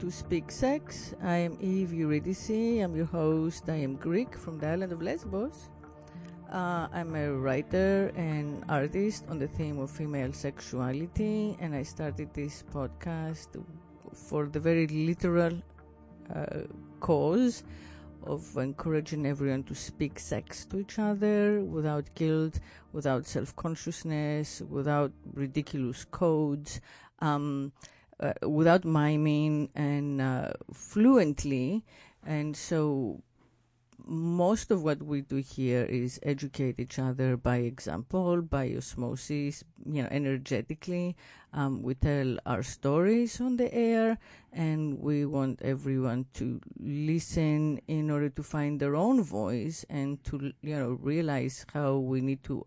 To Speak Sex. I am Eve Eurydice. I'm your host. I am Greek from the island of Lesbos. Uh, I'm a writer and artist on the theme of female sexuality, and I started this podcast for the very literal uh, cause of encouraging everyone to speak sex to each other without guilt, without self consciousness, without ridiculous codes. Um, without miming and uh, fluently. And so most of what we do here is educate each other by example, by osmosis, you know, energetically. Um, we tell our stories on the air, and we want everyone to listen in order to find their own voice and to, you know, realize how we need to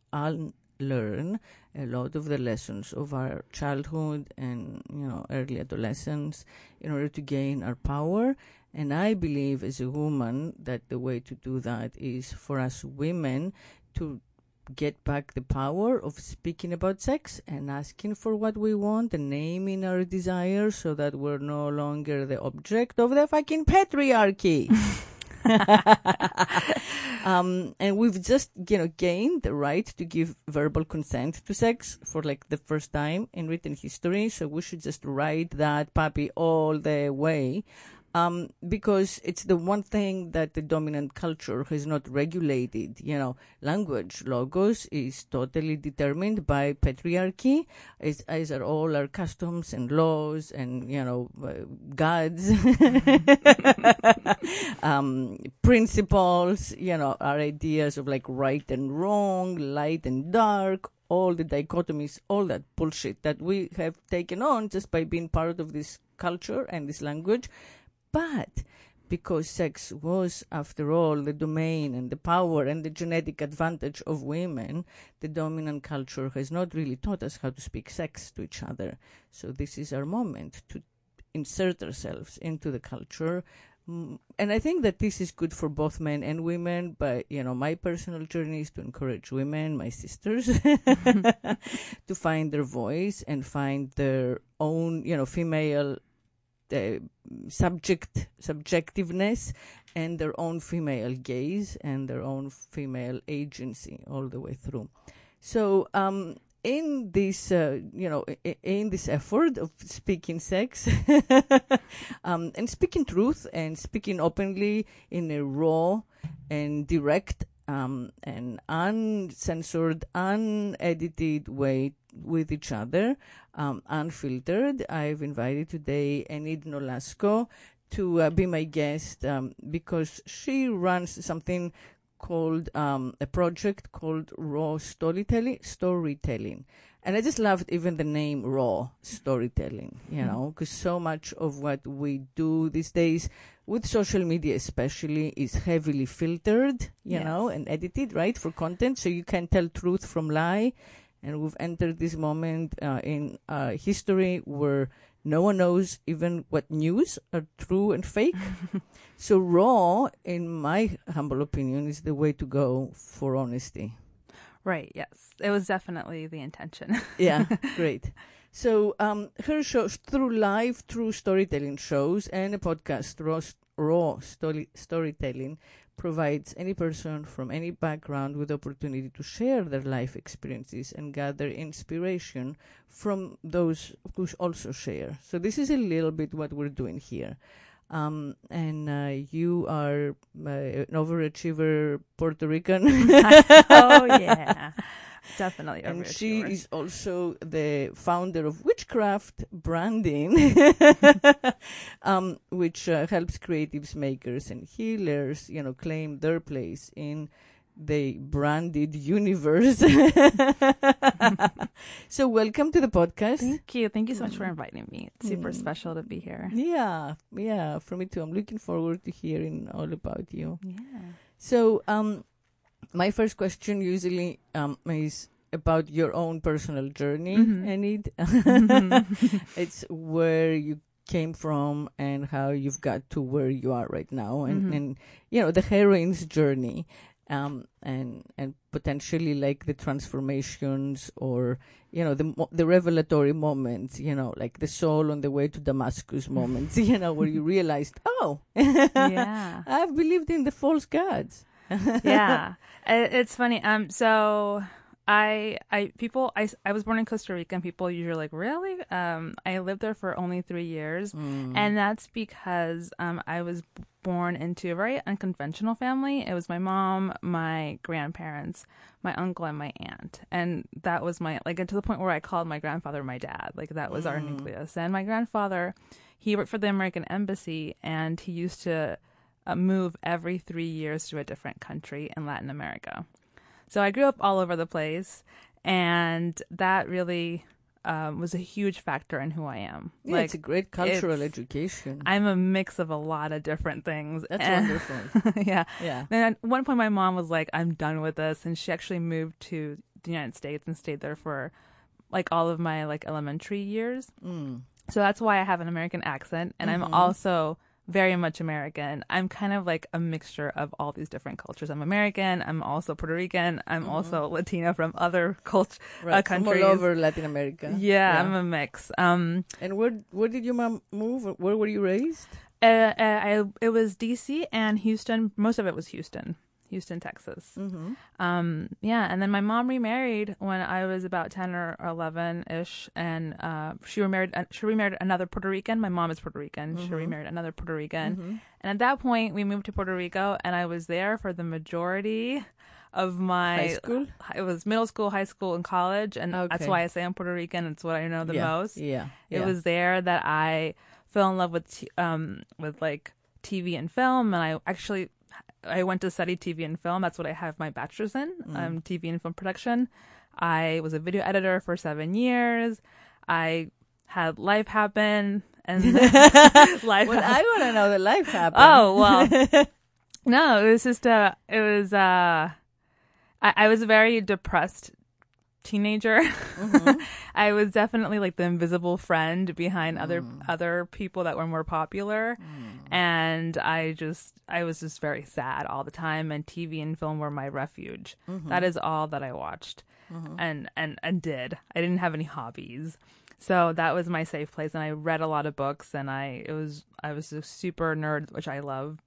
unlearn a lot of the lessons of our childhood and you know early adolescence in order to gain our power. And i believe as a woman that the way to do that is for us women to get back the power of speaking about sex and asking for what we want and naming our desires so that we're no longer the object of the fucking patriarchy um, and we've just, you know, gained the right to give verbal consent to sex for like the first time in written history. So we should just ride that puppy all the way um, because it's the one thing that the dominant culture has not regulated. You know, language, logos is totally determined by patriarchy, as, as are all our customs and laws and, you know, uh, gods, um, principles, you know, our ideas of like right and wrong, light and dark, all the dichotomies, all that bullshit that we have taken on just by being part of this culture and this language but because sex was, after all, the domain and the power and the genetic advantage of women, the dominant culture has not really taught us how to speak sex to each other. So this is our moment to insert ourselves into the culture. Mm, and I think that this is good for both men and women, but you know, my personal journey is to encourage women, my sisters, to find their voice and find their own, you know, female uh, subject subjectiveness and their own female gaze and their own female agency all the way through. So um, in this, uh, you know, in this effort of speaking sex um, and speaking truth and speaking openly in a raw and direct um, and uncensored, unedited way with each other, um, unfiltered. I've invited today Enid Nolasco to uh, be my guest um, because she runs something called um, a project called Raw Storytelling. Storytelling. And I just loved even the name raw storytelling, you mm-hmm. know, because so much of what we do these days with social media especially is heavily filtered, you yes. know, and edited, right, for content. So you can tell truth from lie and we've entered this moment uh, in uh, history where no one knows even what news are true and fake. so raw, in my humble opinion, is the way to go for honesty. Right. Yes, it was definitely the intention. yeah. Great. So um, her shows through live, through storytelling shows and a podcast, raw, raw story, storytelling, provides any person from any background with the opportunity to share their life experiences and gather inspiration from those who also share. So this is a little bit what we're doing here. Um, and uh, you are uh, an overachiever Puerto Rican. oh yeah. Definitely. And she is also the founder of Witchcraft Branding, um, which uh, helps creatives, makers, and healers, you know, claim their place in the branded universe. so welcome to the podcast. Thank you. Thank you so much for inviting me. It's super mm. special to be here. Yeah. Yeah. For me too. I'm looking forward to hearing all about you. Yeah. So, um, my first question usually um, is about your own personal journey, mm-hmm. Enid. Mm-hmm. it's where you came from and how you've got to where you are right now, and, mm-hmm. and you know the heroine's journey. Um, and and potentially like the transformations or you know the the revelatory moments, you know, like the Saul on the way to Damascus moments, you know, where you realized, oh, yeah. I've believed in the false gods. yeah. It's funny. Um, so I, I, people, I, I was born in Costa Rica and people usually are like, really? Um, I lived there for only three years. And that's because, um, I was born into a very unconventional family. It was my mom, my grandparents, my uncle, and my aunt. And that was my, like, to the point where I called my grandfather my dad. Like, that was our nucleus. And my grandfather, he worked for the American Embassy and he used to, uh, move every three years to a different country in Latin America. So I grew up all over the place, and that really um, was a huge factor in who I am. Yeah, it's a great cultural education. I'm a mix of a lot of different things. That's And- wonderful. yeah. Yeah. Then at one point, my mom was like, "I'm done with this," and she actually moved to the United States and stayed there for like all of my like elementary years. Mm. So that's why I have an American accent, and I'm also very much American. I'm kind of like a mixture of all these different cultures. I'm American. I'm also Puerto Rican. I'm also Latina from other cult- Right, uh, from countries. all over Latin America. Yeah, I'm a mix. Um, And where where did your mom move? Where were you raised? uh, uh, I it was DC and Houston. Most of it was Houston, Houston, Texas. Mm-hmm. Um, yeah, and then my mom remarried when I was about ten or eleven ish, and uh, she remarried. uh, She remarried another Puerto Rican. My mom is Puerto Rican. She remarried another Puerto Rican, and at that point, we moved to Puerto Rico, and I was there for the majority of my High school? It was middle school, high school, and college, and that's why I say I'm Puerto Rican. It's what I know the yeah. most. Yeah. It was there that I fell in love with um with like TV and film, and I actually I went to study TV and film. That's what I have my bachelor's in, Mm. um, TV and film production. I was a video editor for seven years. I had life happen, and life. Well, I want to know the life happened. Oh well, no, it was just uh It was uh, I, I was very depressed teenager. Mm-hmm. I was definitely like the invisible friend behind other Mm. other people that were more popular, and I just I was just very sad all the time. And TV and film were my refuge. Mm-hmm. That is all that I watched, and and and did. I didn't have any hobbies. So that was my safe place, and I read a lot of books, and I it was I was a super nerd, which I love.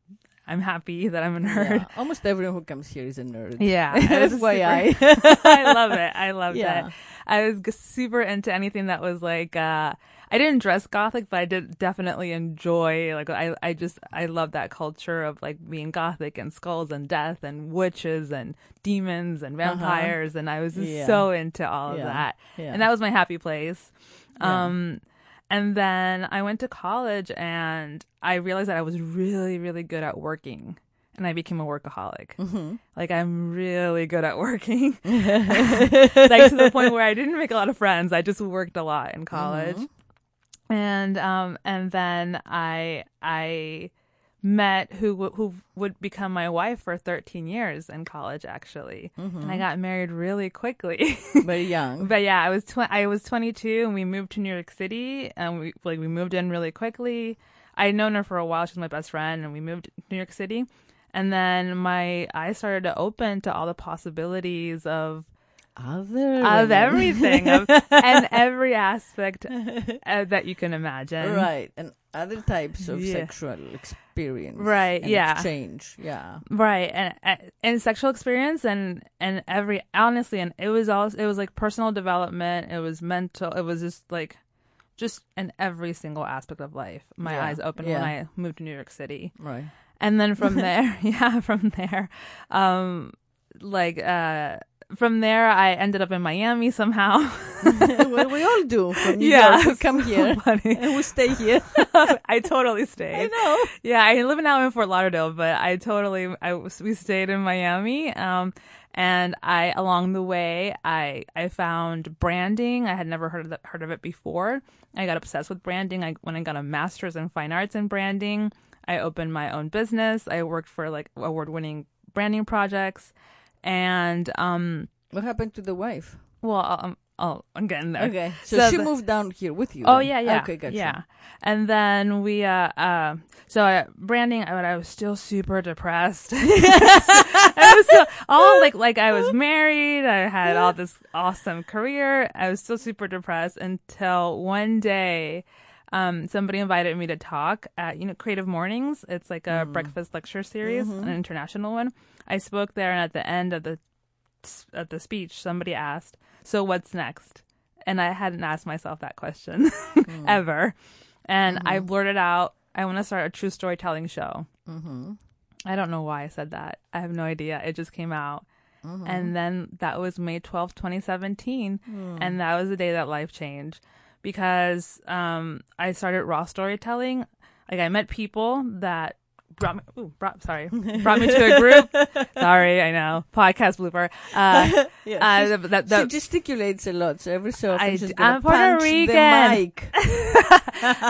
I'm happy that I'm a nerd. Yeah. Almost everyone who comes here is a nerd. Yeah, I That's why super- I. I love it. I loved Yeah. it. I was g- super into anything that was like uh I didn't dress gothic, but I did definitely enjoy like I I just I love that culture of like being gothic and skulls and death and witches and demons and vampires and I was just Uh-huh. Yeah. so into all of that. And that was my happy place. Um and then I went to college and I realized that I was really really good at working. And I became a workaholic. Mm-hmm. Like I'm really good at working. like to the point where I didn't make a lot of friends. I just worked a lot in college. And um and then I I met who who would become my wife for 13 years in college actually. And I got married really quickly. Very young. But yeah, I was tw- I was 22 and we moved to New York City and we like we moved in really quickly. I'd known her for a while. She was my best friend and we moved to New York City. And then my eyes started to open to all the possibilities of Other of everything of, and every aspect uh, that you can imagine. Right. And other types of Yeah. sexual experience. Right, yeah. Exchange. Yeah. right and and sexual experience and and every honestly and it was all it was like personal development it was mental it was just like just in every single aspect of life my Yeah, eyes opened yeah. when i moved to new york city Right. and then from there yeah from there um like uh from there i ended up in miami somehow well, we all do. From New Yeah, York, we come here and we stay here. i totally stayed I know. Yeah, I live now in Fort Lauderdale, but I totally I we stayed in Miami. Um, and I along the way I I found branding. I had never heard of, that, heard of it before. I got obsessed with branding. I when I got a master's in fine arts in branding. I opened my own business. I worked for like award winning branding projects, and um, What happened to the wife? well, um, I'll, I'm getting there. Okay. So, So she the- moved down here with you. Oh then? yeah, yeah, Okay, gotcha. yeah. And then we, uh, uh so uh, branding. I, I was still super depressed. I was still all like, like I was married. I had all this awesome career. I was still super depressed until one day, um, somebody invited me to talk at you know Creative Mornings. It's like a breakfast lecture series, an international one. I spoke there, and at the end of the at the speech, somebody asked, "So what's next?" And I hadn't asked myself that question ever, and I blurted out, "I want to start a true storytelling show." Mm-hmm. I don't know why I said that. I have no idea. It just came out. And then that was May twelfth, 2017. And that was the day that life changed because um, I started raw storytelling. Like I met people that brought me, ooh, brought, sorry, brought me to a group. sorry, I know. Podcast blooper. Uh, Yeah, uh, she's- the- the- the- she gesticulates a lot, so every so often I, she's I'm Puerto Rican. the mic.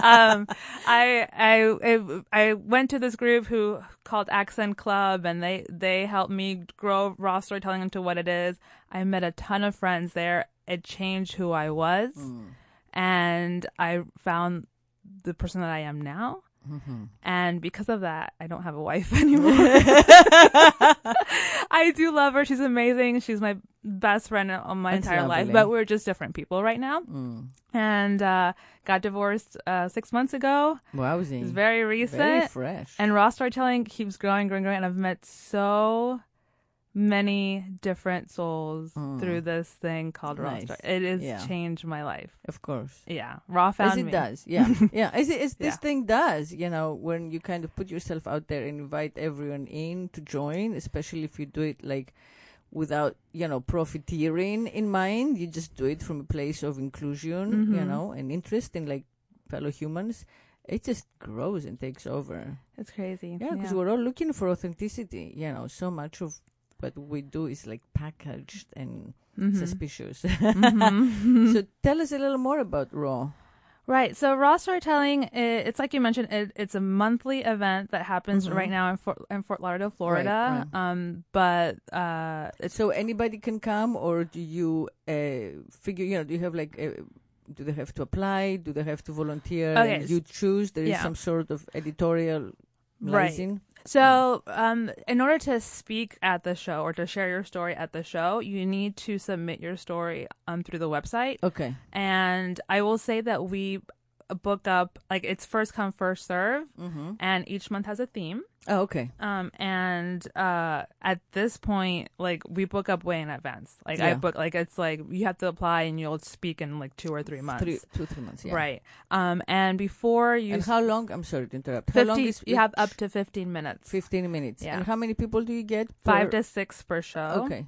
um, I, I I I went to this group who called Accent Club, and they they helped me grow raw storytelling into what it is. I met a ton of friends there. It changed who I was, and I found the person that I am now. And because of that, I don't have a wife anymore. I do love her. She's amazing. She's my best friend on my That's entire life. But we're just different people right now. Mm. And uh, got divorced uh, six months ago. Wowzy. It's very recent. Very fresh. and raw storytelling keeps growing, growing, growing. And I've met so many different souls through this thing called raw Mm. Nice. story. It has Yeah. changed my life. of course. Yeah, raw found as it me. does, yeah, yeah. As, it, as this Yeah. thing does, you know, when you kind of put yourself out there and invite everyone in to join, especially if you do it like without, you know, profiteering in mind, you just do it from a place of inclusion, you Mhm. know, and interest in like fellow humans. It just grows and takes over. It's crazy. Yeah, because we're all looking for authenticity. You know, so much of what we do is like packaged and Mhm. suspicious. Mhm. so tell us a little more about Raw. Right. So raw storytelling, i it's like you mentioned, it, it's a monthly event that happens Mhm. right now in Fort, in Fort Lauderdale, Florida. Um, but uh, So anybody can come, or do you uh, figure? You know, do you have like? Uh, do they have to apply? Do they have to volunteer? Okay, you choose. There is yeah. some sort of editorial Right. So, um, in order to speak at the show or to share your story at the show, you need to submit your story um through the website. Okay. And I will say that we book up like it's first come first serve, Mm-hmm. and each month has a theme. Oh, okay. Um, and uh, at this point, like we book up way in advance. Like I book like it's like you have to apply and you'll speak in like two or three months. Three, two, three months. Yeah. Right. Um, and before you And how long? I'm sorry to interrupt. How long 50, is you have up to 15 minutes. 15 minutes. Yeah. And how many people do you get? Five to six per show. Okay.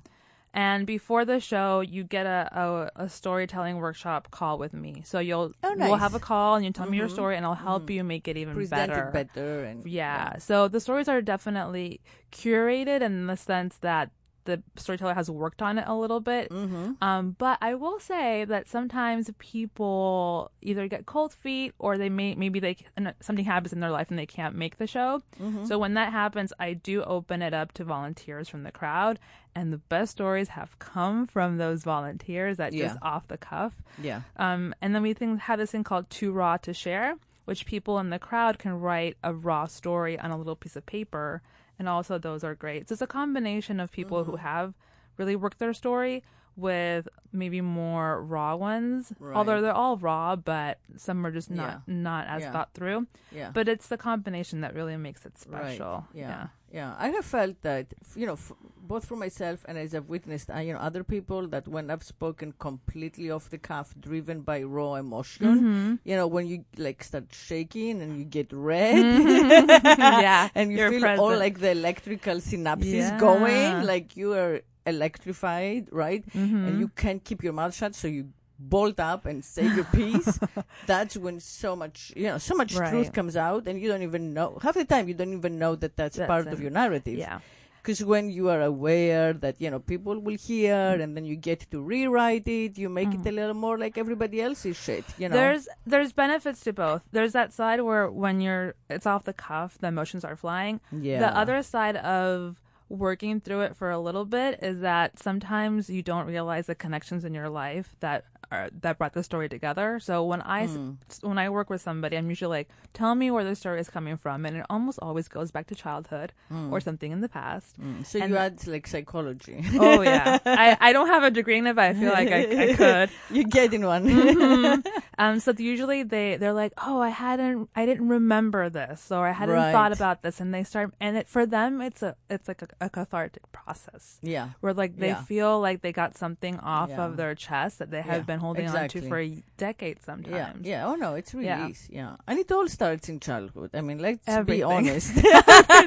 And before the show, you get a, a, a storytelling workshop call with me. So you'll Oh, we'll have a call and you tell me your Mhm. story, and I'll help you make it even Present better. it better. And Yeah. So the stories are definitely curated in the sense that the storyteller has worked on it a little bit. Mm-hmm. Um, but I will say that sometimes people either get cold feet or they may maybe they something happens in their life and they can't make the show. Mm-hmm. So when that happens, I do open it up to volunteers from the crowd, and the best stories have come from those volunteers that Yeah. just off the cuff. Yeah. Um, and then we think have this thing called too raw to share, which people in the crowd can write a raw story on a little piece of paper, and also those are great. So it's a combination of people who mm-hmm. have really worked their story with maybe more raw ones. Right. Although they're all raw, but some are just not not as Yeah. thought through. Yeah. But it's the combination that really makes it Right. special. Yeah. Yeah, I have felt that, you know, f- both for myself and as I've witnessed, uh, you know, other people that when I've spoken completely off the cuff, driven by raw emotion, Mhm. you know, when you like start shaking and you get red, yeah, and you you're feel all like the electrical synapses Yeah. going, like you are electrified, right? Mhm. And you can't keep your mouth shut, so you bolt up and say your piece. that's when so much, you know, so much truth comes out, and you don't even know. Half the time, you don't even know that that's, That's part it. of your narrative. yeah. Because when you are aware that you know people will hear, and then you get to rewrite it, you make it a little more like everybody else's shit. You know. Mm. There's there's benefits to both. There's that side where when you're it's off the cuff, the emotions are flying. yeah. The other side of working through it for a little bit is that sometimes you don't realize the connections in your life that are, that brought the story together. So when I s- hmm. when I work with somebody, I'm usually like, "Tell me where the story is coming from," and it almost always goes back to childhood hmm. or something in the past. Hmm. So And- you add like psychology. Oh yeah, I, I don't have a degree in it, but I feel like I, I could. You're getting one. Mm-hmm. Um, so usually they they're like, oh, I hadn't, I didn't remember this, or I hadn't Right. thought about this, and they start, and it for them, it's a, it's like a, a cathartic process yeah. where like they Yeah. feel like they got something off Yeah. of their chest that they have Yeah, been holding on to for a decade sometimes. yeah. yeah. Oh no, it's really Yeah. Yeah. and it all starts in childhood. I mean, let's be honest.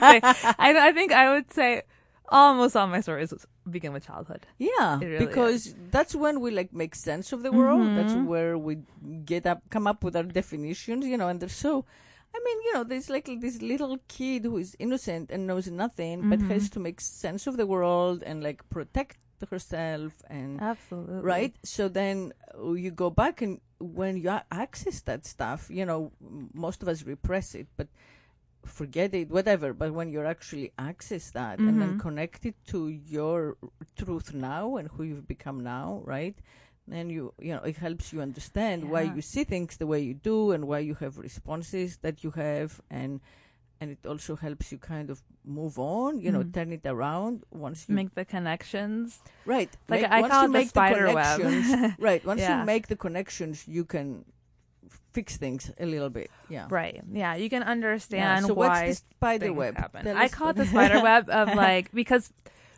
I, I think I would say almost all my stories begin with childhood. yeah, really because that's when we like make sense of the world. That's Mm-hmm. where we get up, come up with our definitions. You know, and they're so. I mean, you know, there's like this little kid who is innocent and knows nothing, but Mm-hmm. has to make sense of the world and like protect herself and Absolutely. right so then you go back and when you access that stuff you know most of us repress it but forget it whatever but when you actually access that and then Mhm. connect it to your truth now and who you've become now right then you you know it helps you understand why you see things the way you do and why you have responses that you have and and it also helps you kind of move on you know Mhm. turn it around once you Make the connections. Right. Like, Make- I call it the make spider web. right. Once Yeah. you make the connections, you can fix things a little bit. Yeah. Right. Yeah. You can Yeah, understand So why what's the spider web? I call it the spider web of like because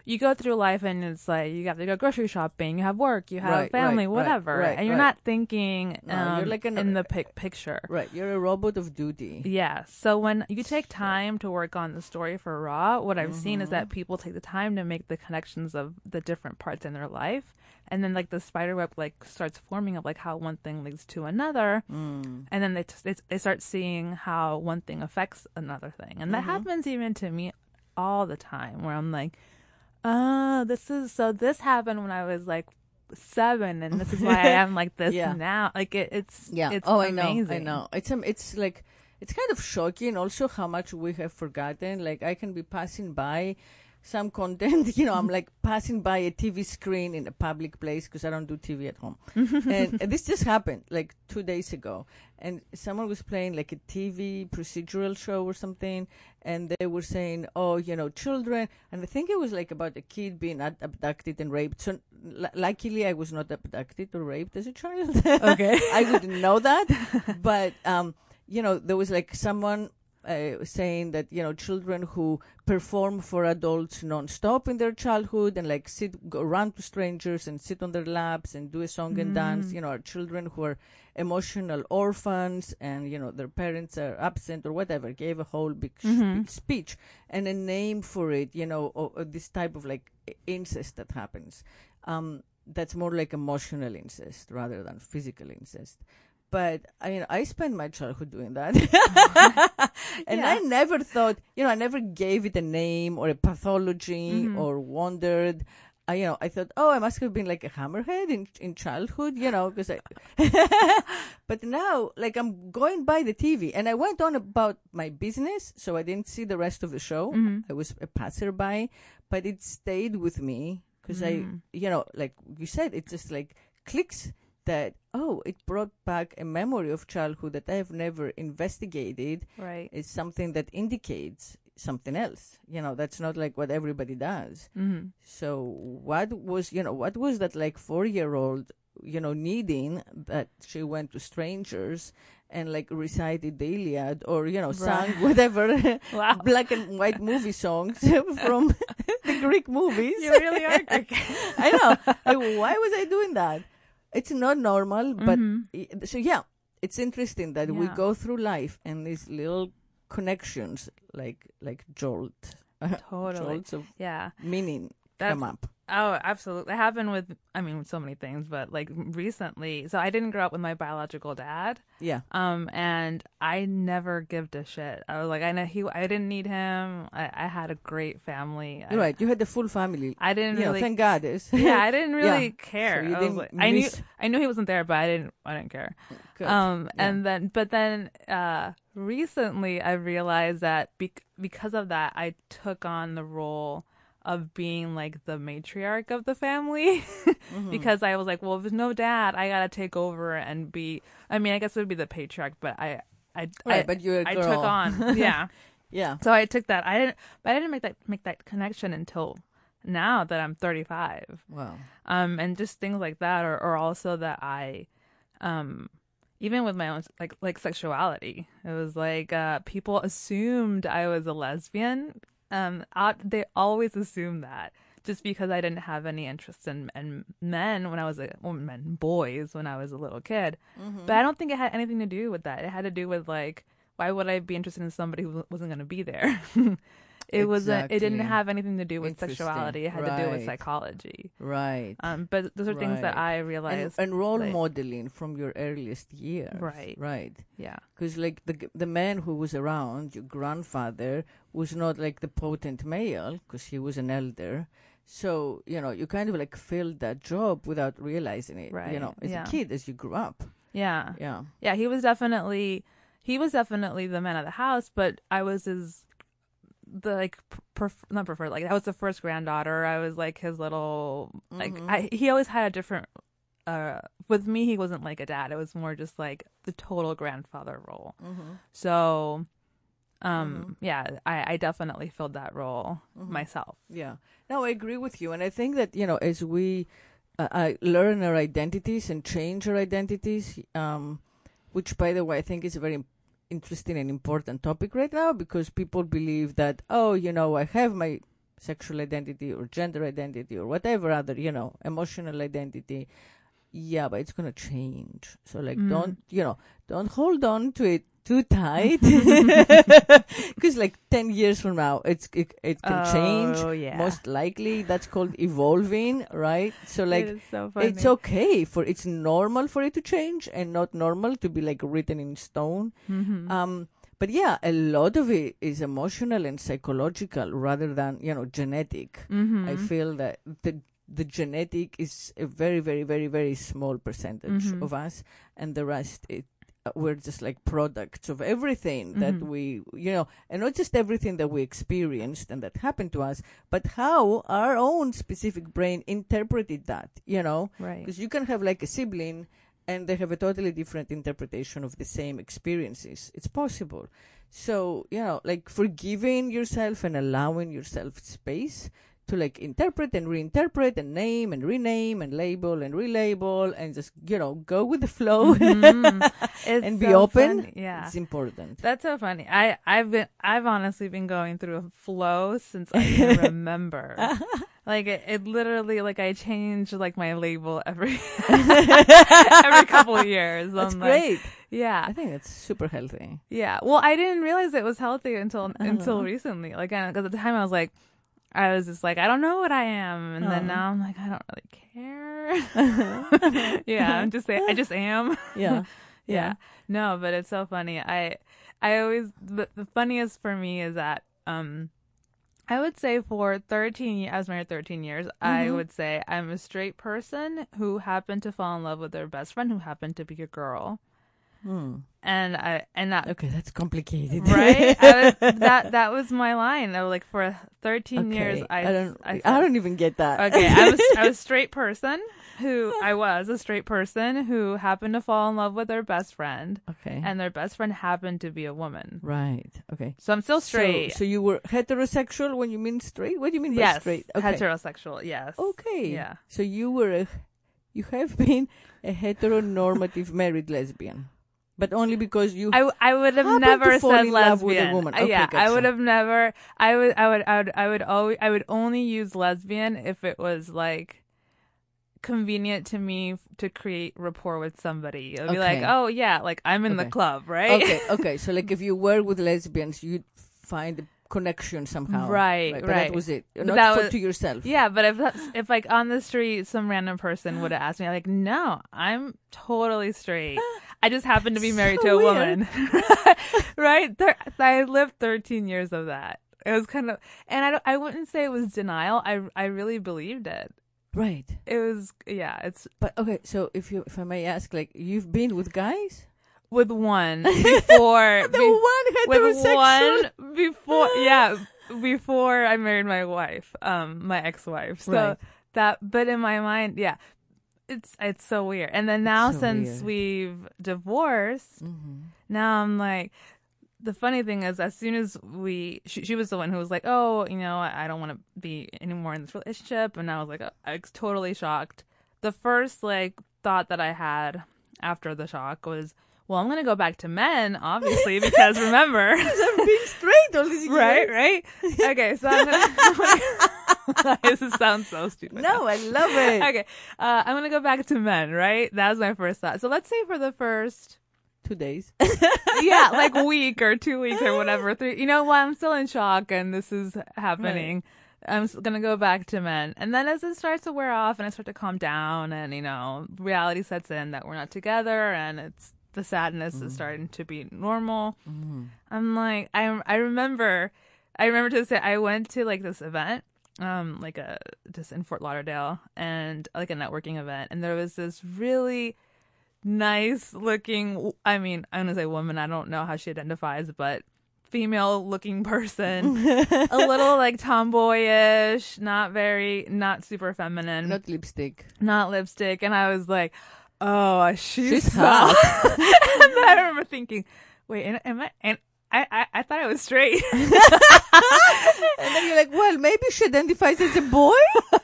you go through life and it's like you have to go grocery shopping, you have work, you have Right, family, right, whatever, right, and you're not thinking No, um, you're like an- in the pic- picture. Right. You're a robot of duty. Yeah. So when you take time to work on the story for Raw, what I've seen is Mm-hmm. that people take the time to make the connections of the different parts in their life. And then like the spider web like starts forming of like how one thing leads to another. Mm. And then they, t- they they start seeing how one thing affects another thing. And that Mm-hmm. happens even to me all the time where I'm like, oh, this is so this happened when I was like seven and this is why I am like this Yeah. now. Like it, it's Yeah. it's oh, amazing. I know. I know. It's um, it's like it's kind of shocking. Also, how much we have forgotten. Like I can be passing by some content. You know, I'm like passing by a TV screen in a public place because I don't do TV at home. and, and this just happened like two days ago. And someone was playing like a TV procedural show or something, and they were saying, "Oh, you know, children." And I think it was like about a kid being ad- abducted and raped. So, l- luckily, I was not abducted or raped as a child. Okay. I wouldn't know that, but um, you know, there was like someone uh, saying that you know children who perform for adults non-stop in their childhood and like sit go around to strangers and sit on their laps and do a song and dance you know are children who are emotional orphans and you know their parents are absent or whatever gave a whole big spe- speech and a name for it you know or, or this type of like incest that happens. Um, that's more like emotional incest rather than physical incest but I mean, I spent my childhood doing that, and I never thought, you know, I never gave it a name or a pathology mm-hmm. or wondered. I, you know, I thought, oh, I must have been like a hammerhead in in childhood, you know, because I. but now, like, I'm going by the TV, and I went on about my business, so I didn't see the rest of the show. Mm-hmm. I was a passerby, but it stayed with me because I, mm. you know, like you said, it just like clicks that oh, it brought back a memory of childhood that I have never investigated. Right. It's something that indicates something else. You know, that's not like what everybody does. Mm-hmm. So what was you know what was that like four year old you know needing that she went to strangers and like recited the Iliad or you know sang whatever Wow. black and white movie songs from the Greek movies. You really are. Greek. I know. Like, why was I doing that? It's not normal, but Mhm. so yeah, it's interesting that we go through life and these little connections, like like jolt, Totally. jolts of Yeah. meaning That's come up. Oh, absolutely. It happened with, I mean, so many things, but like recently. So I didn't grow up with my biological dad. Yeah. Um, and I never gave a shit. I was like, I know he, I didn't need him. I, I had a great family. I, right. You had the full family. I didn't you know, really. thank God. Is yeah, I didn't really Yeah. care. So I, was like, I knew, I knew he wasn't there, but I didn't, I didn't care. Good. Um, Yeah. and then, but then, uh, recently I realized that bec- because of that, I took on the role of being like the matriarch of the family Mm-hmm. because I was like, well, if there's no dad, I gotta take over and be. I mean, I guess it would be the patriarch, but I, I, Right, I, but you're a I took on, yeah. Yeah. So I took that. I didn't, but I didn't make that make that connection until now that I'm 35. Wow. Um, and just things like that, or, or also that I, um, even with my own like like sexuality, it was like uh, people assumed I was a lesbian. Um, out, they always assumed that just because I didn't have any interest in, in men when I was a well, men boys when I was a little kid. But I don't think it had anything to do with that. It had to do with like why would I be interested in somebody who wasn't going to be there? it wasn't. It didn't have anything to do with sexuality. It had to do with psychology. Right. Um, but those are things that I realized. and role like- modeling from your earliest years. Right. Right. yeah. Because like the the man who was around your grandfather was not like the potent male because he was an elder. So you know you kind of like filled that job without realizing it. Right. You know, as yeah. a kid, as you grew up. Yeah. Yeah. Yeah, he was definitely he was definitely the man of the house, but I was his the like pref- not preferred like I was the first granddaughter. I was like his little like Mhm. I he always had a different uh with me he wasn't like a dad. It was more just like the total grandfather role. Mm-hmm. So um yeah, I I definitely filled that role Mhm. myself. Yeah. No, I agree with you, and I think that you know as we uh, uh, learn our identities and change our identities, um, which by the way I think is very im- interesting and important topic right now because people believe that oh you know I have my sexual identity or gender identity or whatever other you know emotional identity. Yeah, but it's gonna change. So like, Mm. don't you know? Don't hold on to it too tight, because like ten years from now, it's it, it can change Oh, yeah. most likely that's called evolving right so like it so it's okay for it's normal for it to change and not normal to be like written in stone Mhm. um but yeah a lot of it is emotional and psychological rather than you know genetic Mhm. i feel that the the genetic is a very very very very small percentage Mhm. of us and the rest it we're just like products of everything that Mhm. we you know and not just everything that we experienced and that happened to us but how our own specific brain interpreted that you know right. because you can have like a sibling and they have a totally different interpretation of the same experiences it's possible so you know like forgiving yourself and allowing yourself space to like interpret and reinterpret and name and rename and label and relabel and just you know go with the flow Mhm. It's and be so open funny. Yeah. it's important That's so funny. I I've been I've honestly been going through a flow since I can remember. like it, it literally like I change like my label every every couple of years. that's I'm like, great yeah. i think it's super healthy Yeah. Well, I didn't realize it was healthy until until Uh-huh. recently. Like, because at the time I was like, I was just like, I don't know what I am, and then now I'm like, I don't really care. yeah, I'm just say I just am. yeah yeah. No, but it's so funny. I I always the, the funniest for me is that um I would say for 13 years, I was married 13 years. I Mhm. would say I'm a straight person who happened to fall in love with their best friend who happened to be a girl. Hmm. And I and that okay that's complicated right was, that that was my line. I was like for 13 years I I don't I, I, don't even get that Okay, I was I was a straight person who I was a straight person who happened to fall in love with their best friend okay and their best friend happened to be a woman. right okay So I'm still So- straight. So, you were heterosexual when you mean straight? What do you mean by yes, straight? Okay. heterosexual. Yes. Okay. Yeah. So you were a, you have been a heteronormative married lesbian, but only because you. I, I would have never said in love with a lesbian. woman. Okay, yeah, I would have never. I would. I would. I would. I would always. I would only use lesbian if it was like convenient to me to create rapport with somebody. It would be like, oh yeah, like I'm in the club, right? okay. Okay. So like if you were with lesbians, you'd find a connection somehow. Right, But right. that was it. But Not for, was- to yourself. Yeah, but if that's, if like on the street some random person would have asked me, I'm like, no, I'm totally straight. I just happen to be married So to a weird. woman, right? There, I lived 13 years of that. It was kind of, and I don't, I wouldn't say it was denial. I I really believed it. Right. It was yeah. It's But okay. So if you, if I may ask, like you've been with guys. with one before The be- one with one before yeah before I married my wife, um, my ex-wife. So Right. that, but in my mind, yeah, it's it's so weird. And then now so since weird. we've divorced, now I'm like. The funny thing is, as soon as we, she, she was the one who was like, "Oh, you know, I, I don't want to be anymore in this relationship," and I was like, uh, I was totally shocked. The first like thought that I had after the shock was, "Well, I'm gonna go back to men, obviously, because remember, I'm being straight all these years. right, right? Okay, so I'm gonna. this sounds so stupid. No, I love it. Okay, uh, I'm gonna go back to men, right? That was my first thought. So let's say for the first, Two days. yeah, like week or two weeks or whatever. Three, you know what? I'm still in shock, and this is happening. I'm gonna go back to men, and then as it starts to wear off, and I start to calm down, and you know, reality sets in that we're not together, and it's the sadness is starting to be normal. I'm like, I I remember, I remember to say I went to like this event, um, like a just in Fort Lauderdale, and like a networking event, and there was this really nice looking. I mean, I'm gonna say woman. I don't know how she identifies, but female looking person, a little like tomboyish, not very, not super feminine, Not lipstick. not lipstick, and I was like, oh, she's, She's hot. and then I remember thinking, wait, am- am I? And I, I, I thought I was straight. And then you're like, well, maybe she identifies as a boy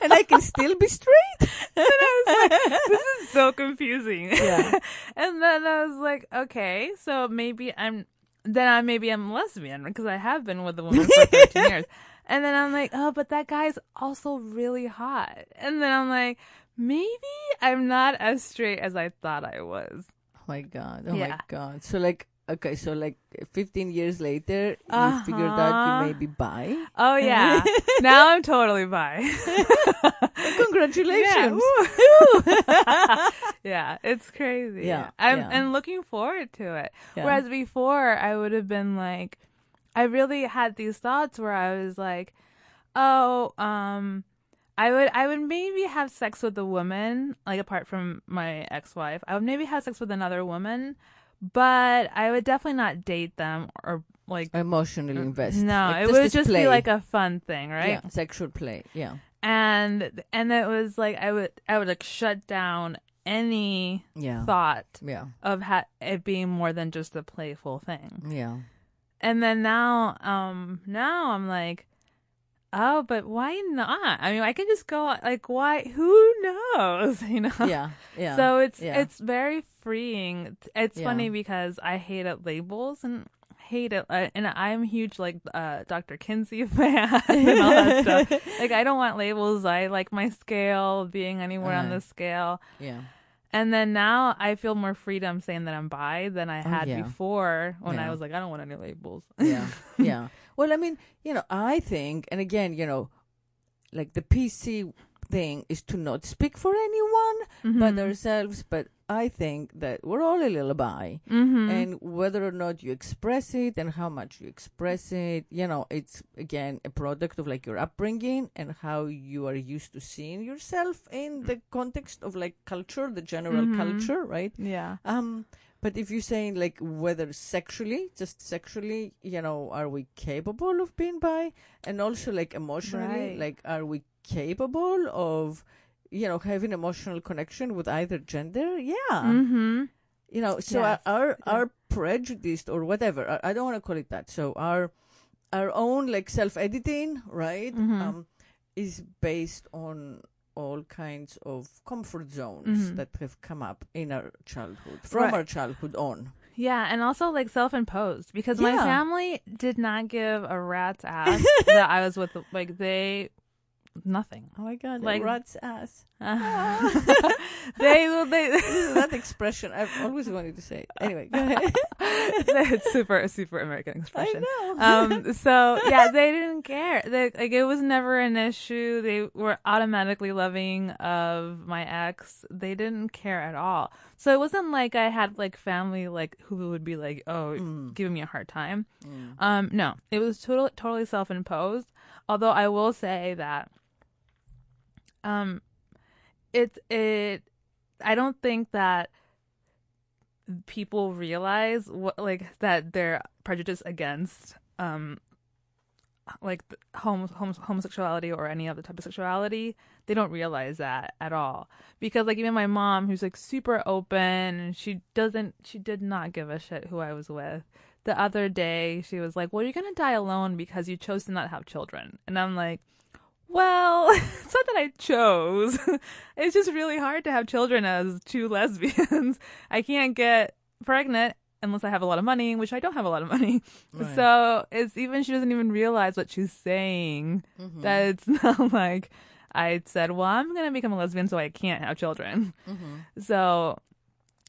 and I can still be straight. And I was like, this is so confusing. Yeah. and then I was like, okay, so maybe I'm then I maybe I'm lesbian because I have been with a woman for 13 years. And then I'm like, oh, but that guy's also really hot. And then I'm like, maybe I'm not as straight as I thought I was. Oh my god. Oh my god. So like okay, so like 15 years later, Uh-huh. you figured out you may be bi. Oh yeah, now I'm totally bi. Congratulations. Yeah, yeah, it's crazy. Yeah, I'm yeah. and looking forward to it. Yeah. Whereas before, I would have been like, I really had these thoughts where I was like, oh, um, I would, I would maybe have sex with a woman, like apart from my ex-wife. I would maybe have sex with another woman, but I would definitely not date them or like. Emotionally invest. No, Like, it would just play. be like a fun thing, right? yeah, sexual play. Yeah. and and it was like I would I would like shut down any Yeah. thought Yeah. of ha- it being more than just a playful thing. Yeah. And then now, um, now I'm like, oh, but why not? I mean, I can just go like, why? Who knows? You know? Yeah. Yeah. So it's yeah. it's very freeing. It's Yeah. funny because I hate it labels and hate it, uh, and I'm huge like uh, Dr. Kinsey fan and all that stuff. Like I don't want labels. I like my scale being anywhere on the scale. yeah. And then now I feel more freedom saying that I'm bi than I had Oh, yeah. before when I was like I don't want any labels. yeah yeah well i mean you know i think and again you know like the pc thing is to not speak for anyone Mm-hmm. but ourselves but i think that we're all a little bi Mm-hmm. and whether or not you express it and how much you express it you know it's again a product of like your upbringing and how you are used to seeing yourself in the context of like culture the general Mhm. culture right yeah. um, but if you're saying like whether sexually, just sexually, you know, are we capable of being bi, and also like emotionally, Right. like are we capable of, you know, having emotional connection with either gender? Yeah, Mm-hmm. you know. So Yes. our our, Yeah. prejudice or whatever, I, don't want to call it that. So our our own like self editing, right, Mhm. um, is based on all kinds of comfort zones Mhm. that have come up in our childhood from Right. our childhood on. Yeah, and also like self-imposed because my family did not give a rat's ass that I was with. Like they, nothing. Oh my god, Like- like rat's ass. they will. They. that expression I've always wanted to say. Anyway, go ahead. it's super super American expression. I know. um so yeah they didn't care they, like it was never an issue they were automatically loving of my ex they didn't care at all so it wasn't like i had like family like who would be like oh Mm. giving me a hard time Mm. um no it was totally totally self-imposed although i will say that um it it i don't think that people realize what like that they're prejudiced against um like hom- hom- homosexuality or any other type of sexuality, they don't realize that at all. Because like even my mom, who's like super open, she doesn't, she did not give a shit who I was with. The other day, she was like, "Well, you're gonna die alone because you chose to not have children," and I'm like. Well, it's not that I chose. it's just really hard to have children as two lesbians. I can't get pregnant unless I have a lot of money, which I don't have a lot of money. Right. So it's even she doesn't even realize what she's saying. Mm-hmm. That it's not like I said, "Well, I'm gonna become a lesbian, so I can't have children." Mm-hmm. So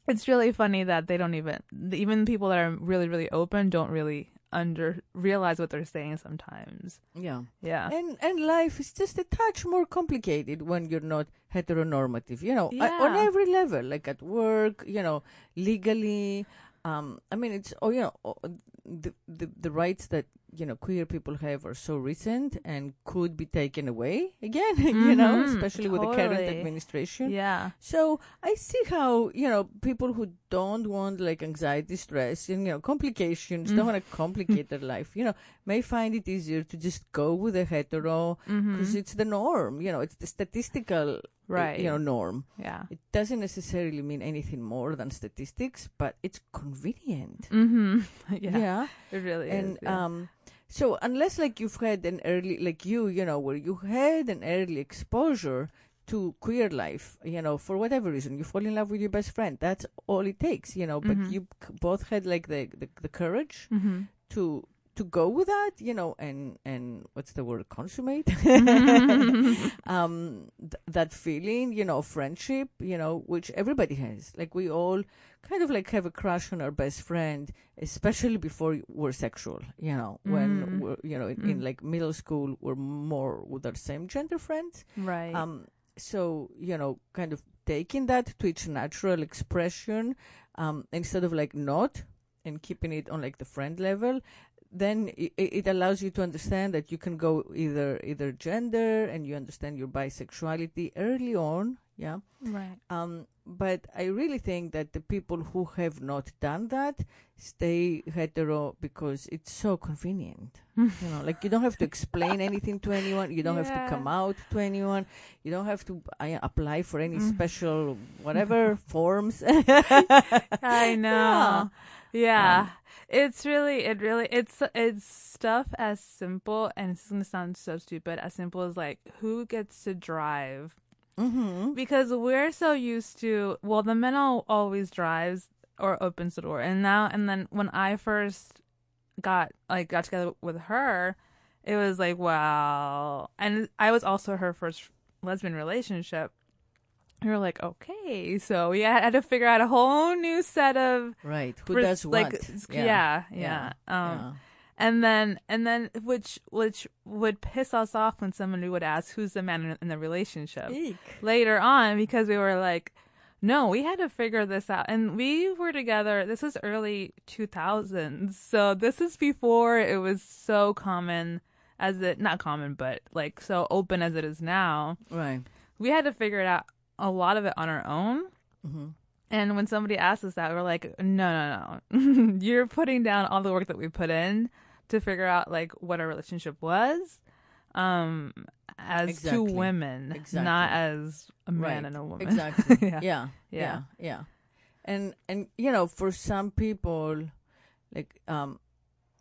it's really funny that they don't even even people that are really really open don't really under realize what they're saying sometimes. Yeah. Yeah. And and life is just a touch more complicated when you're not heteronormative. You know, I- on every level, like at work, you know, legally. Um, I mean, it's oh, you know, oh, the the the rights that you know queer people have are so recent and could be taken away again. you know, Mhm, especially with the current administration. yeah. So I see how you know people who don't want like anxiety, stress, and you know complications, don't Mm. want to complicate their life. You know, may find it easier to just go with a hetero because Mhm. it's the norm. You know, it's the statistical Right. You know, norm. Yeah. It doesn't necessarily mean anything more than statistics, but it's convenient. Mhm. yeah. yeah. It really And is. yeah. um, so unless like you've had an early, like you, you know, where you had an early exposure to queer life, you know, for whatever reason, you fall in love with your best friend. That's all it takes, you know. But Mhm. you both had like the the, the courage Mhm. to to go with that, you know, and and what's the word, consummate, um, th- that feeling, you know, friendship, you know, which everybody has. Like we all kind of like have a crush on our best friend, especially before we're sexual, you know, when Mm. we're, you know, in, in Mm. like middle school, we're more with our same gender friends. right. Um, so you know, kind of taking that to its natural expression, um, instead of like not and keeping it on like the friend level, then it, it allows you to understand that you can go either either gender and you understand your bisexuality early on, yeah. right. Um, but I really think that the people who have not done that stay hetero because it's so convenient. you know, like you don't have to explain anything to anyone. You don't have to come out to anyone. You don't have to uh, apply for any Mm. special whatever forms. I know. Yeah. It's really it really it's it's stuff as simple and it's gonna sound so stupid, as simple as like who gets to drive. hmm Because we're so used to well the men al- always drives or opens the door. And now and then when I first got like got together with her, it was like wow and I was also her first lesbian relationship. We were like, okay, so we had to figure out a whole new set of Right. Who pers- does what? like yeah yeah, um yeah. and then and then which which would piss us off when somebody would ask who's the man in, the relationship Eek. later on because we were like no we had to figure this out and we were together this is early 2000s so this is before it was so common as it not common but like so open as it is now Right. we had to figure it out a lot of it on our own hmm and when somebody asks us that, we're like, no, no, no. You're putting down all the work that we put in to figure out like what our relationship was, um, as Exactly. two women, Exactly. not as a man Right. and a woman. Exactly. Yeah. yeah. Yeah. Yeah. Yeah. And and you know, for some people, like um,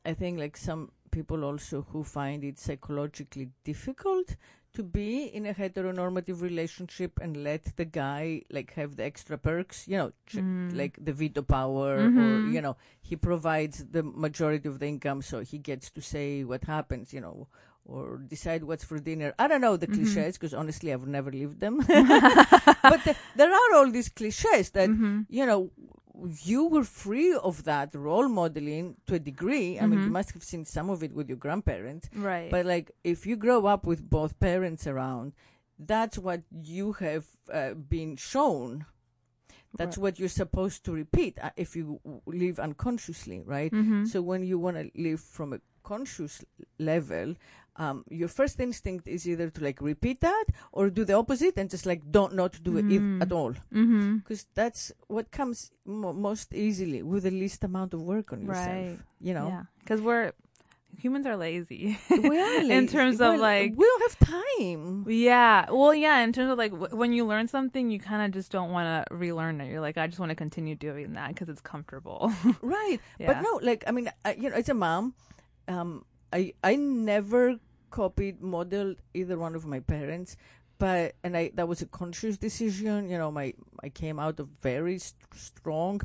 I think like some people also who find it psychologically difficult to be in a heteronormative relationship and let the guy like have the extra perks, you know, ch- Mm. like the veto power or Mhm. you know, he provides the majority of the income so he gets to say what happens, you know, or decide what's for dinner. I don't know the Mhm. cliches because honestly I've never lived them. but the, there are all these cliches that Mhm. you know you were free of that role modeling to a degree. I mean, you Mhm. must have seen some of it with your grandparents. Right. But like, if you grow up with both parents around, that's what you have uh, been shown. That's Right. what you're supposed to repeat uh, if you w- live unconsciously, right? Mhm. So when you want to live from a conscious level, um, your first instinct is either to like repeat that or do the opposite and just like don't not do it Mm. at all because that's what comes mo- most easily with the least amount of work on yourself. Right. You know, Yeah, because we're humans are lazy. We are in terms of Well, like we don't have time. yeah, well, yeah. In terms of like w- when you learn something, you kind of just don't want to relearn it. You're like, I just want to continue doing that because it's comfortable. Right. Yeah. But no, like I mean, I, you know, as a mom, um, I I never copied, modeled either one of my parents, but and I that was a conscious decision. You know, my I came out of very st- strong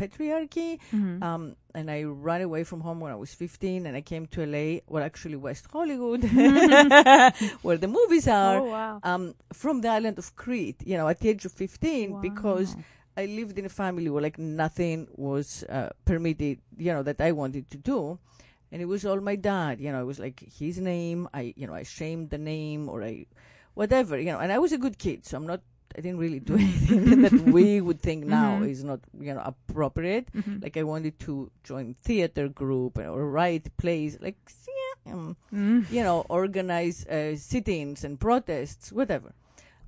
patriarchy, Mhm. um, and I ran away from home when I was 15, and I came to LA, well, actually West Hollywood, where the movies are. oh wow. Um, from the island of Crete, you know, at the age of 15, because I lived in a family where like nothing was uh, permitted, you know, that I wanted to do. And it was all my dad, you know, it was like his name. I, you know, I shamed the name or I, whatever, you know, and I was a good kid. So I'm not, I didn't really do anything that we would think now Mhm. is not, you know, appropriate. Mhm. Like I wanted to join theater group or write plays, like, yeah, um, Mm. you know, organize uh, sit-ins and protests, whatever.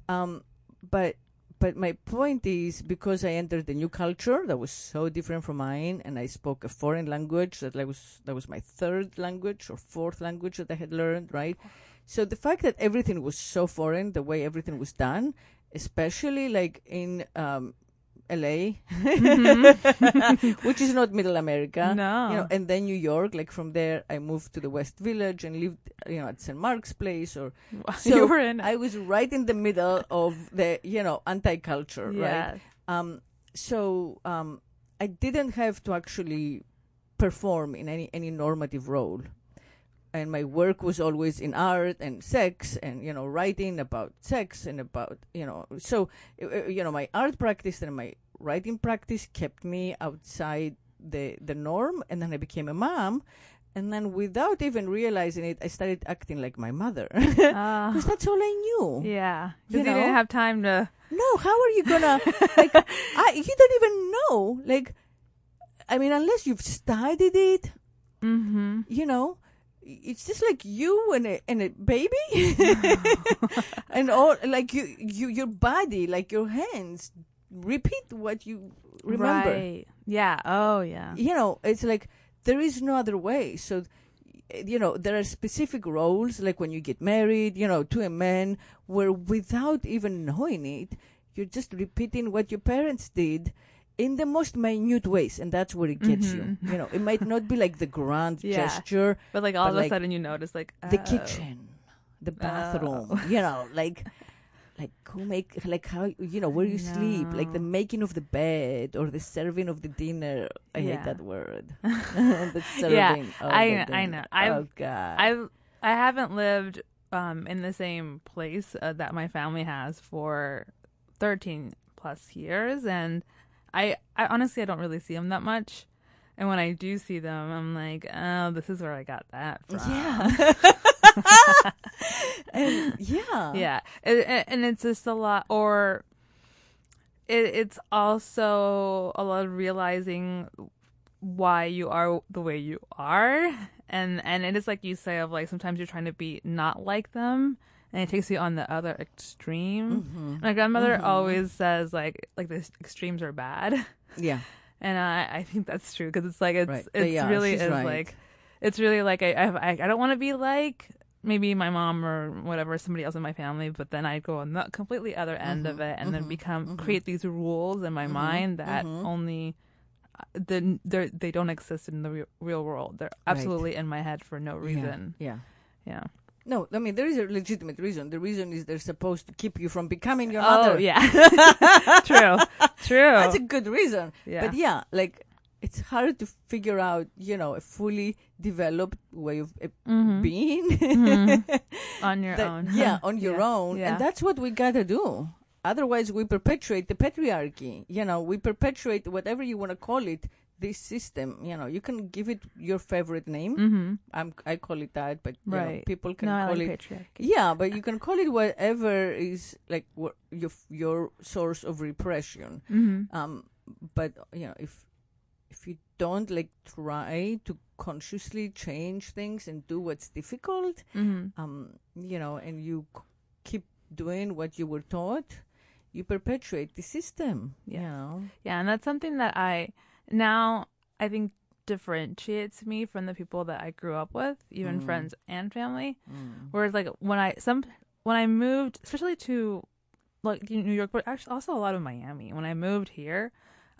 Um, but but my point is because I entered a new culture that was so different from mine, and I spoke a foreign language that was that was my third language or fourth language that I had learned, right? So the fact that everything was so foreign, the way everything was done, especially like in um, LA, which is not Middle America, Mm-hmm. No. you know, and then New York. Like from there, I moved to the West Village and lived, you know, at St. Mark's Place. Or so you were in. I was right in the middle of the, you know, anti-culture, right? Um, so um, I didn't have to actually perform in any any normative role, and my work was always in art and sex, and you know, writing about sex and about you know, so uh, you know, my art practice and my writing practice kept me outside the the norm, and then I became a mom. And then, without even realizing it, I started acting like my mother because Ah. that's all I knew. yeah. You you, didn't have time to. No, how are you gonna like? I, you don't even know. Like, I mean, unless you've studied it, Mm-hmm. you know, it's just like you and a and a baby, and all like you, you, your body, like your hands, repeat what you remember. Right. Yeah. Oh, yeah. You know, it's like there is no other way. So. You know, there are specific roles, like when you get married, you know, to a man, where without even knowing it, you're just repeating what your parents did in the most minute ways, and that's where it gets you. You know, it might not be like the grand Mm-hmm. Yeah. gesture, But like all But, of a sudden you notice like the oh. kitchen, the bathroom, Oh. you know, like like who make like how you know where you sleep, like the making of the bed or the serving of the dinner. I hate that word. the serving. Yeah, of I- the I know. I've- oh God. I've I haven't lived um in the same place uh, that my family has for 13 plus years and I I honestly I don't really see them that much. And when I do see them, I'm like, oh, this is where I got that from. yeah. and yeah. yeah it- and it's just a lot or it, it's also a lot of realizing why you are the way you are and and it is like you say of like sometimes you're trying to be not like them and it takes you on the other extreme Mhm. my grandmother Mhm. always says like like the extremes are bad Yeah. and i i think that's true because it's like it's Right. it's Yeah, really is right. like it's really like i i, I don't want to be like maybe my mom or whatever somebody else in my family but then i go on the completely other end of Mhm, it and then mhm, become mhm. create these rules in my Mhm, mind that only uh, the they they don't exist in the re- real world they're Right. absolutely in my head for no reason Yeah. yeah, No, I mean there is a legitimate reason. The reason is they're supposed to keep you from becoming your oh mother. yeah true true That's a good reason. yeah But yeah, like it's hard to figure out, you know, a fully developed way of uh, Mhm. being. Mhm. on your That- own Yeah, on your Yeah. own. Yeah. And that's what we gotta do. Otherwise, we perpetuate the patriarchy. You know, we perpetuate whatever you want to call it. This system, you know, you can give it your favorite name. mm-hmm. I'm, I call it that, but you know, Right. people can no call like it patriarchy yeah, but you can call it whatever is like your your source of repression. mm-hmm. Um, but you know, if if you don't like try to consciously change things and do what's difficult, Mm-hmm. um, you know, and you c- keep doing what you were taught, you perpetuate the system. You Yeah. know, Yeah, and that's something that I now I think differentiates me from the people that I grew up with, even Mm. friends and family. Mm. Whereas like when I some when I moved, especially to like New York, but actually also a lot of Miami. When I moved here,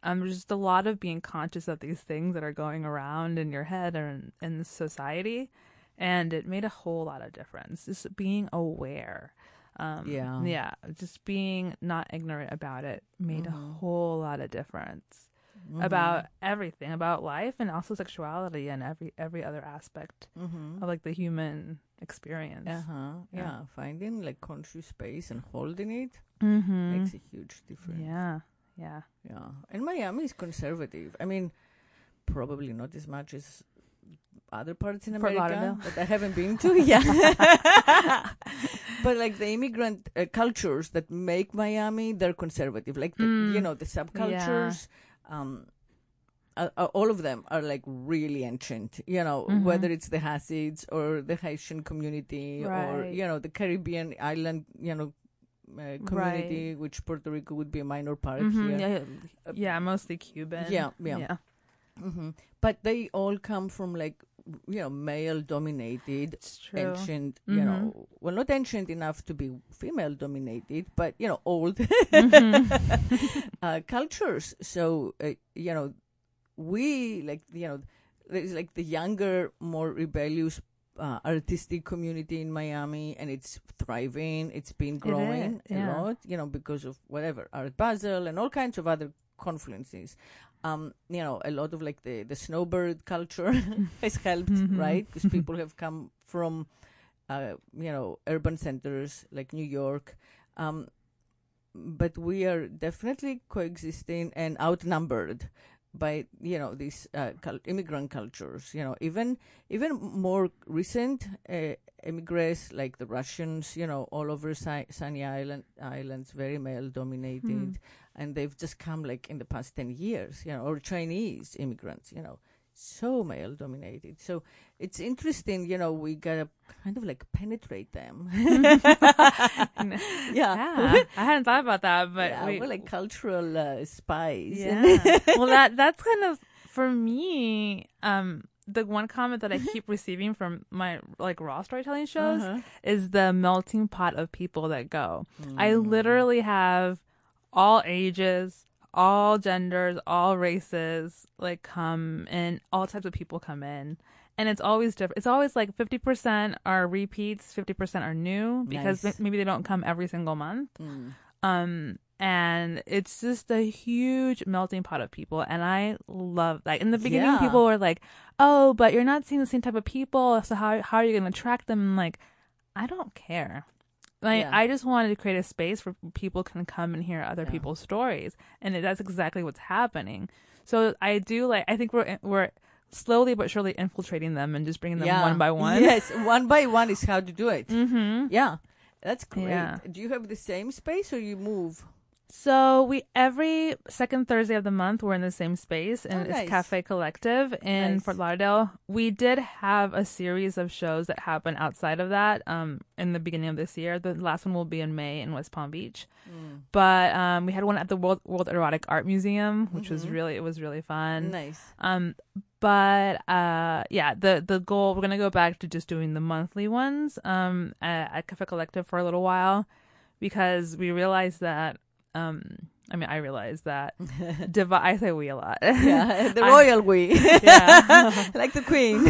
um, there's just a lot of being conscious of these things that are going around in your head and in, society, and it made a whole lot of difference. Just being aware. Um, Yeah. yeah, just being not ignorant about it made Mhm. a whole lot of difference Mhm. about everything about life and also sexuality and every every other aspect Mhm. of like the human experience. Uh-huh. Yeah. Yeah. Finding like conscious space and holding it Mm-hmm. makes a huge difference. Yeah. Yeah. Yeah. And Miami is conservative. I mean, probably not as much as other parts in Fort America Lauderdale. that I haven't been to. yeah. but like the immigrant uh, cultures that make Miami, they're conservative. Like the, Mm. you know the subcultures. Um, uh, uh, all of them are like really ancient, you know, Mhm. whether it's the Hasids or the Haitian community or, you know, the Caribbean island, you know, uh, community, which Puerto Rico would be a minor part Mhm, here. yeah. Yeah. Mostly Cuban. Yeah, yeah. Yeah. hmm But they all come from like, you know, male dominated, ancient, you Mhm. know, well, not ancient enough to be female dominated, but, you know, old Mhm. uh, cultures. So, uh, you know, we like, you know, there's like the younger, more rebellious uh, artistic community in Miami, and it's thriving. It's been growing is, yeah. a lot, you know, because of whatever Art Basel and all kinds of other confluences. Um, you know, a lot of like the the snowbird culture has helped, Mhm. right? Because people have come from, uh, you know, urban centers like New York. Um, but we are definitely coexisting and outnumbered by you know these uh, cul- immigrant cultures you know even even more recent uh, immigrants like the russians you know all over Si- sunny island islands very male dominated Hmm. And they've just come like in the past 10 years you know or chinese immigrants you know so male dominated so it's interesting you know we gotta kind of like penetrate them yeah Yeah. I hadn't thought about that, but yeah, we, we're like cultural uh, spies. Yeah. well, that that's kind of for me. Um, the one comment that I keep receiving from my like raw storytelling shows Uh-huh. is the melting pot of people that go. I Mm. literally have all ages, all genders, all races like come in, all types of people come in. And it's always different. It's always like 50% are repeats, 50% are new because Nice. maybe they don't come every single month. Mm. Um, and it's just a huge melting pot of people. And I love that. In the beginning, Yeah. people were like, oh, but you're not seeing the same type of people. So how, how are you going to attract them? I'm like, I don't care. Like, Yeah. I just wanted to create a space where people can come and hear other Yeah. people's stories. And that's exactly what's happening. So I do like, I think we're, we're, slowly but surely infiltrating them and just bringing them yeah. one by one. Yes, one by one is how to do it. Mm-hmm. Yeah, that's great. Yeah. Do you have the same space or you move? So we every second Thursday of the month we're in the same space and Oh, it's nice. Cafe Collective in Nice. Fort Lauderdale. We did have a series of shows that happen outside of that um in the beginning of this year. The last one will be in May in West Palm Beach. Mm. But um we had one at the World World Erotic Art Museum, which was Mhm. really it was really fun. Nice. Um, but uh, yeah, the the goal we're gonna go back to just doing the monthly ones um at, at Cafe Collective for a little while because we realized that um I mean I realize that divi- I say we a lot Yeah, the I- royal we. Yeah. like the queen.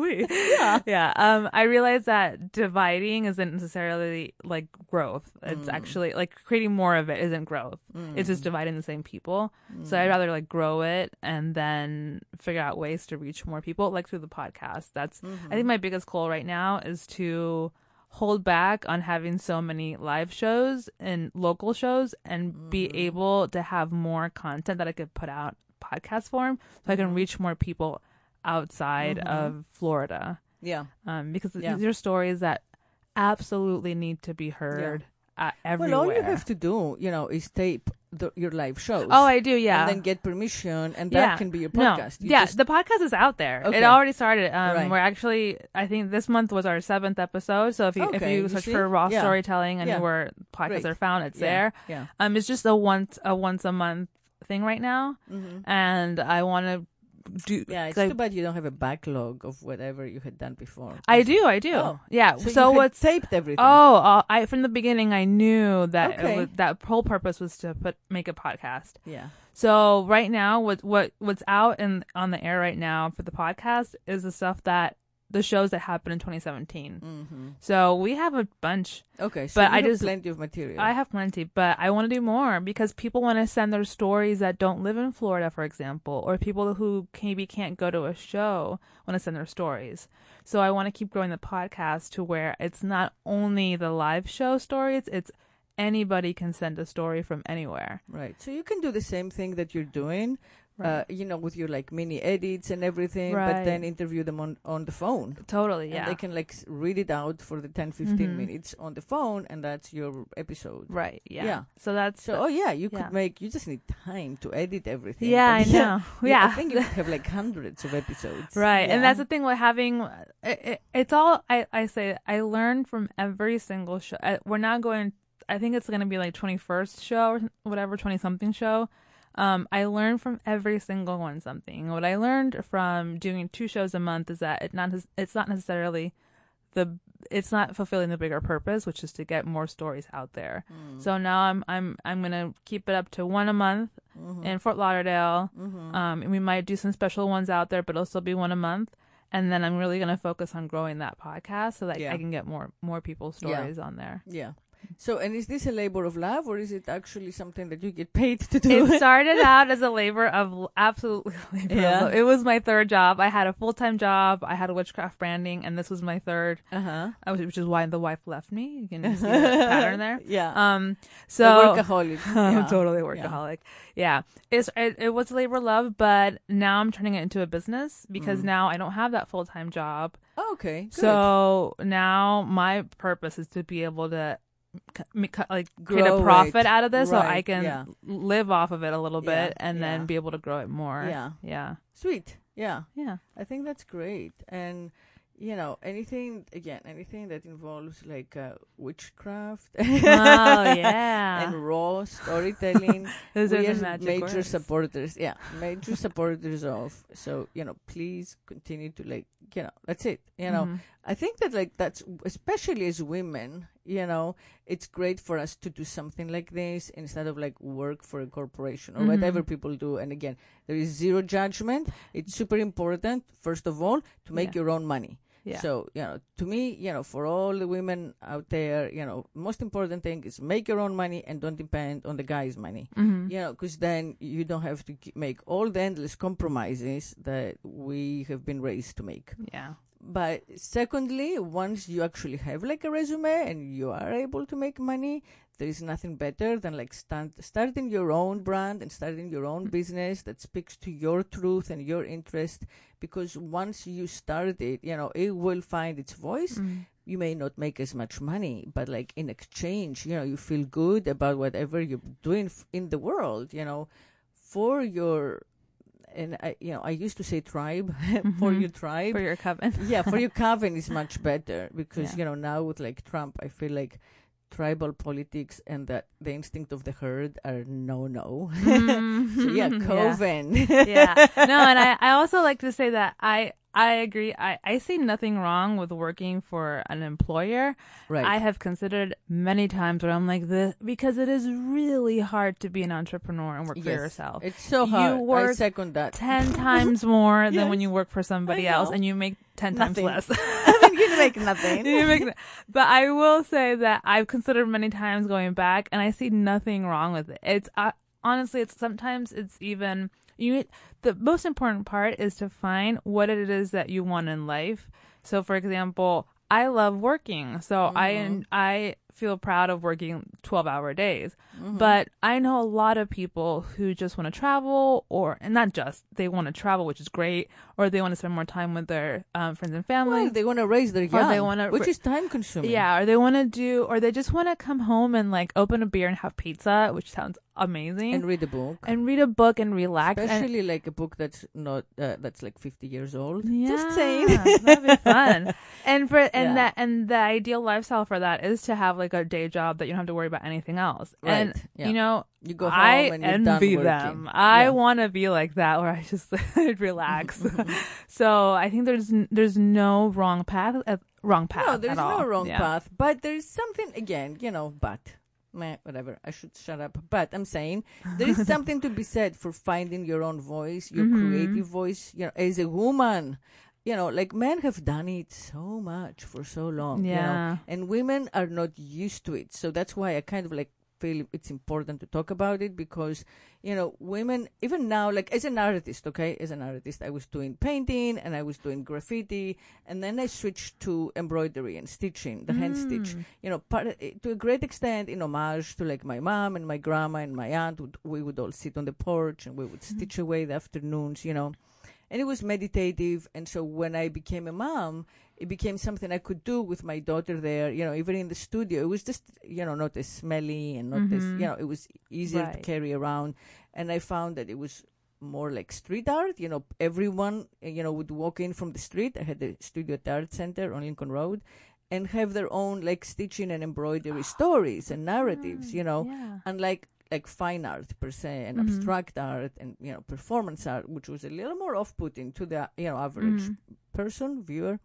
we yeah yeah um I realize that dividing isn't necessarily like growth it's Mm. actually like creating more of it isn't growth it's just dividing the same people so I'd rather like grow it and then figure out ways to reach more people, like through the podcast. That's Mm-hmm. I think my biggest goal right now is to hold back on having so many live shows and local shows and be Mm-hmm. able to have more content that I could put out podcast form so I can Mm-hmm. reach more people outside of Florida. yeah. Um, because Yeah. these are stories that absolutely need to be heard uh, everywhere. Well, all you have to do, you know, is tape the, your live shows. oh, I do, yeah. And then get permission, and that can be your podcast. No. You yeah, just- the podcast is out there. Okay. It already started. Um, Right. We're actually, I think this month was our seventh episode. So if you if you you search see? for raw Yeah. storytelling and Yeah. where podcasts Great. are found, it's yeah, there. Yeah. Um, it's just a once a once a month thing right now, Mm-hmm. and I want to do. Yeah, it's like, too bad you don't have a backlog of whatever you had done before. I do, I do. Oh. Yeah. So, So, you what's taped everything. Oh, uh, I from the beginning I knew that it Okay. was, that whole purpose was to put make a podcast. yeah. So right now, what what what's out and on the air right now for the podcast is the stuff that the shows that happened in 2017. hmm So we have a bunch. Okay, so But you I have just- plenty of material. I have plenty, but I want to do more because people want to send their stories that don't live in Florida, for example, or people who maybe can't go to a show want to send their stories. So I want to keep growing the podcast to where it's not only the live show stories, it's anybody can send a story from anywhere. Right. So you can do the same thing that you're doing, uh, you know, with your like mini edits and everything, but then interview them on, on the phone. Totally, And yeah. they can like read it out for the 10, 15 Mhm. minutes on the phone, and that's your episode. right, yeah. Yeah. So that's So, oh yeah, you Yeah. could make, you just need time to edit everything. yeah, I But know. I Yeah. think you have like hundreds of episodes. Right, and that's the thing with having it, it, it's all I I say I learn from every single show. I, we're not going. I think it's going to be like twenty first show or whatever twenty something show. Um, I learned from every single one something. What I learned from doing two shows a month is that it not it's not necessarily the it's not fulfilling the bigger purpose, which is to get more stories out there. Mm. So now I'm I'm I'm gonna keep it up to one a month Mhm. in Fort Lauderdale. Mhm. Um, and we might do some special ones out there, but it'll still be one a month. And then I'm really gonna focus on growing that podcast so that Yeah. I can get more more people's Yeah. stories on there. Yeah. So, and is this a labor of love, or is it actually something that you get paid to do? It started out as a labor of absolutely labor. of Yeah. love. It was my third job. I had a full time job. I had a witchcraft branding, and this was my third, uh huh. uh, which is why the wife left me. You can see the pattern there. Yeah. Um, The so workaholic. I'm totally a workaholic. Yeah, it's it, it was labor of love, but now I'm turning it into a business because Mm. now I don't have that full time job. Oh, okay. Good. So now my purpose is to be able to c- m- c- like create Grow a profit it. out of this, so I can yeah. live off of it a little Yeah, bit, and yeah. then be able to grow it more. Yeah. yeah, Sweet. Yeah. yeah. I think that's great. And you know, anything again, anything that involves like uh, witchcraft. Oh yeah, And raw storytelling. those we are are major words. supporters. Yeah, major supporters of. So you know, please continue to like. You know, that's it. You know, Mhm. I think that like that's especially as women, you know, it's great for us to do something like this instead of like work for a corporation or Mhm. whatever people do. And again, there is zero judgment. It's super important, first of all, to make Yeah. your own money. yeah. So, you know, to me, you know, for all the women out there, you know, most important thing is make your own money and don't depend on the guy's money. Mhm. You know, because then you don't have to make all the endless compromises that we have been raised to make. yeah, But secondly, once you actually have like a resume and you are able to make money, there is nothing better than like start, starting your own brand and starting your own business that speaks to your truth and your interest. Because once you start it, you know, it will find its voice. Mhm. You may not make as much money, but like in exchange, you know, you feel good about whatever you're doing in the world, you know, for your, and I, you know, I used to say tribe, for Mhm. your tribe for your coven. yeah, for your coven is much better because Yeah. you know now with like Trump, I feel like tribal politics and that the instinct of the herd are no no. Mhm. so yeah, Yeah. coven. yeah. No, and I, I also like to say that I I agree. I, I see nothing wrong with working for an employer. right. I have considered many times where I'm like this because it is really hard to be an entrepreneur and work for yourself. It's so You hard. I work second that. ten times more than when you work for somebody else and you make ten Nothing. times less. Make nothing. Make- but I will say that I've considered many times going back, and I see nothing wrong with it. It's uh, honestly, it's sometimes it's even you. The most important part is to find what it is that you want in life. So, for example, I love working, so I I feel proud of working twelve hour days. Mm-hmm. But I know a lot of people who just want to travel, or and not just they want to travel, which is great, or they want to spend more time with their um, friends and family. Well, they want to raise their young, they wanna which is time consuming. Yeah, or they want to do, or they just want to come home and like open a beer and have pizza, which sounds amazing. and read a book. And read a book and relax. and- Especially like a book that's not uh, that's like 50 years old. Yeah, Just saying. that'd be fun. And for and Yeah. that and the ideal lifestyle for that is to have like a day job that you don't have to worry about anything else. And yeah. you know, You go home I and you're envy them. I Yeah. want to be like that, where I just relax. so I think there's there's no wrong path. Uh, wrong path. No, there's no wrong path, but there's something again, you know, but meh, whatever. I should shut up. But I'm saying there is something to be said for finding your own voice, your Mm-hmm. creative voice. You know, as a woman, you know, like men have done it so much for so long. you know, Yeah. and women are not used to it. So that's why I kind of like feel it's important to talk about it because you know women even now like as an artist okay as an artist i was doing painting and i was doing graffiti and then i switched to embroidery and stitching the hand stitch mm. you know part eh, to a great extent in homage to like my mom and my grandma and my aunt would, we would all sit on the porch and we would mm-hmm. stitch away the afternoons you know and it was meditative. And so when i became a mom it became something i could do with my daughter there you know even in the studio. It was just you know not as smelly and not as mm-hmm. you know it was easier to carry around. And i found that it was more like street art you know everyone you know would walk in from the street. I had the studio at the art center on lincoln road and have their own like stitching and embroidery stories and narratives mm, you know Yeah. unlike like fine art per se and mm-hmm. abstract art and you know performance art which was a little more off-putting to the you know average mm. person viewer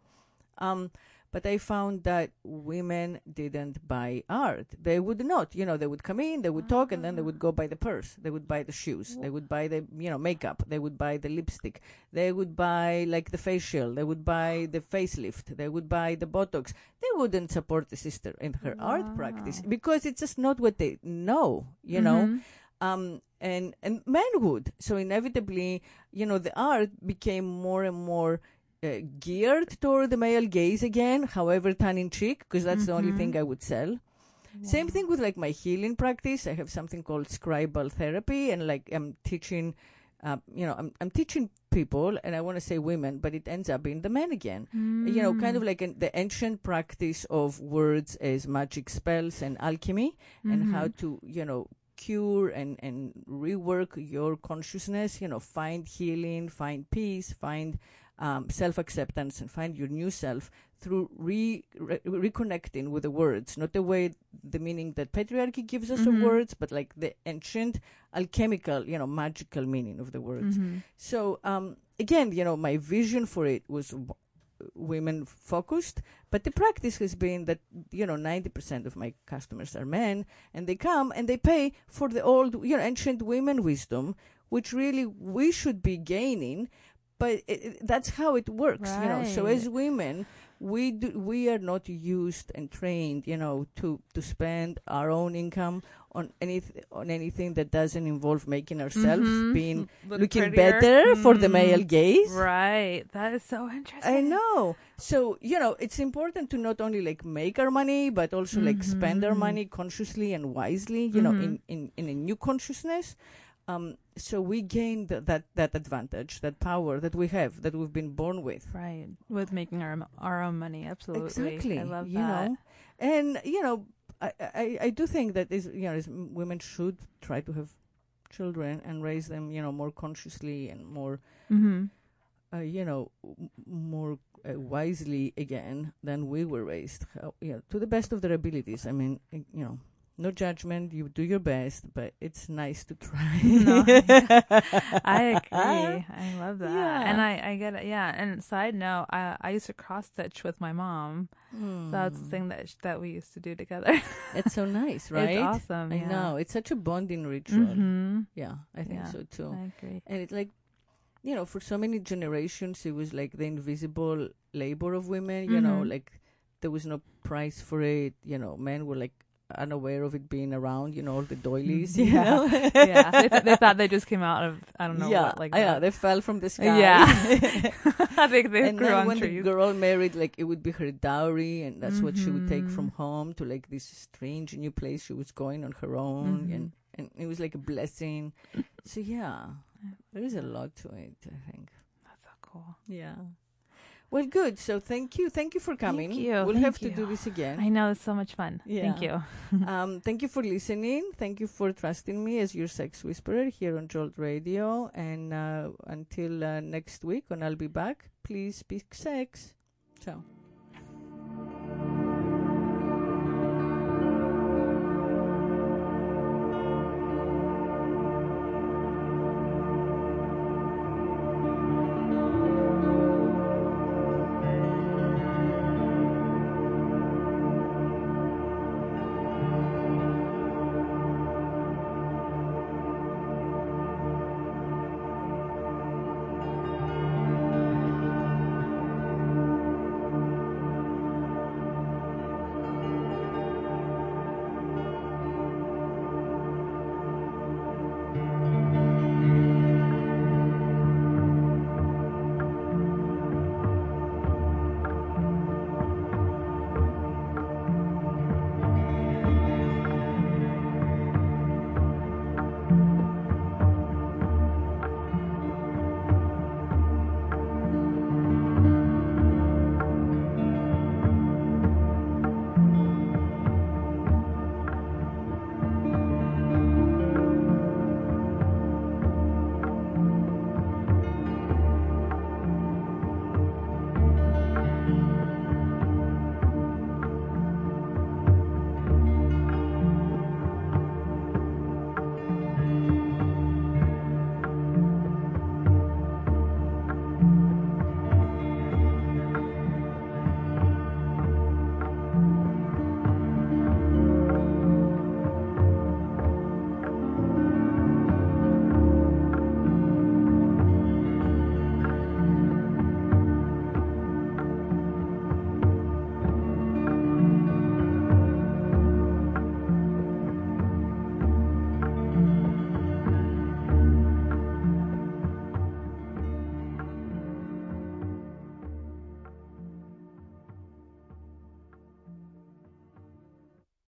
um but i found that women didn't buy art. They would not you know they would come in they would talk and then they would go buy the purse. They would buy the shoes. They would buy the you know makeup. They would buy the lipstick. They would buy like the facial. They would buy the facelift. They would buy the botox. They wouldn't support the sister in her art practice because it's just not what they know you know? Um, and and men would. So inevitably, you know, the art became more and more uh, geared toward the male gaze again. However, tongue in cheek, because that's the only thing I would sell. Same thing with like my healing practice. I have something called scribal therapy, and like I'm teaching. Uh, you know, I'm I'm teaching people, and I want to say women, but it ends up being the men again. You know, kind of like an, the ancient practice of words as magic spells and alchemy, and how to you know cure and and rework your consciousness. You know, find healing, find peace, find um, self acceptance, and find your new self through re, re- reconnecting with the words, not the way the meaning that patriarchy gives us of words, but like the ancient alchemical, you know, magical meaning of the words. So um, again, you know, my vision for it was w- women focused, but the practice has been that you know 90% of my customers are men, and they come and they pay for the old, you know, ancient women wisdom, which really we should be gaining. But it, that's how it works, you know. So as women, we do, we are not used and trained, you know, to to spend our own income on any on anything that doesn't involve making ourselves being Look looking prettier. better for the male Mm. gaze. Right. That is so interesting. I know. So, you know, it's important to not only like make our money, but also like spend our money consciously and wisely, you know, in, in, in a new consciousness. Um, so we gained that, that advantage, that power that we have, that we've been born with. Right. With making our our own money. Absolutely. Exactly. I love you that. know, and you know, I, I, I do think that is you know, is women should try to have children and raise them, you know, more consciously and more Mm-hmm. uh, you know, m- more uh, wisely again than we were raised. How, you know, to the best of their abilities. I mean, you know, no judgment. You do your best, but it's nice to try. No, I agree. I love that. Yeah. And I, I get it. Yeah. And side note, I, I used to cross stitch with my mom. Hmm. That's the thing that sh- that we used to do together. It's so nice, right? It's awesome. I yeah. know. It's such a bonding ritual. Mm-hmm. Yeah, I think Yeah. so too. I agree. And it's like, you know, for so many generations, it was like the invisible labor of women. You know, Mhm. like there was no price for it. You know, men were like unaware of it being around. You know, all the doilies. You Yeah. know? yeah. They, th- they thought they just came out of I don't know yeah, what like yeah, that. they fell from the sky. Yeah. I think they and grew then on when trees. the girl married, like it would be her dowry, and that's what she would take from home to like this strange new place she was going on her own, Mhm. and and it was like a blessing. so yeah, there is a lot to it. I think. That's so cool. Yeah. Well, good. So thank you. Thank you for coming. you. We'll Thank have to do this again. I know it's so much fun. Yeah. Thank you. um, thank you for listening. Thank you for trusting me as your sex whisperer here on Jolt Radio. And uh, until uh, next week when I'll be back, please speak sex. Ciao.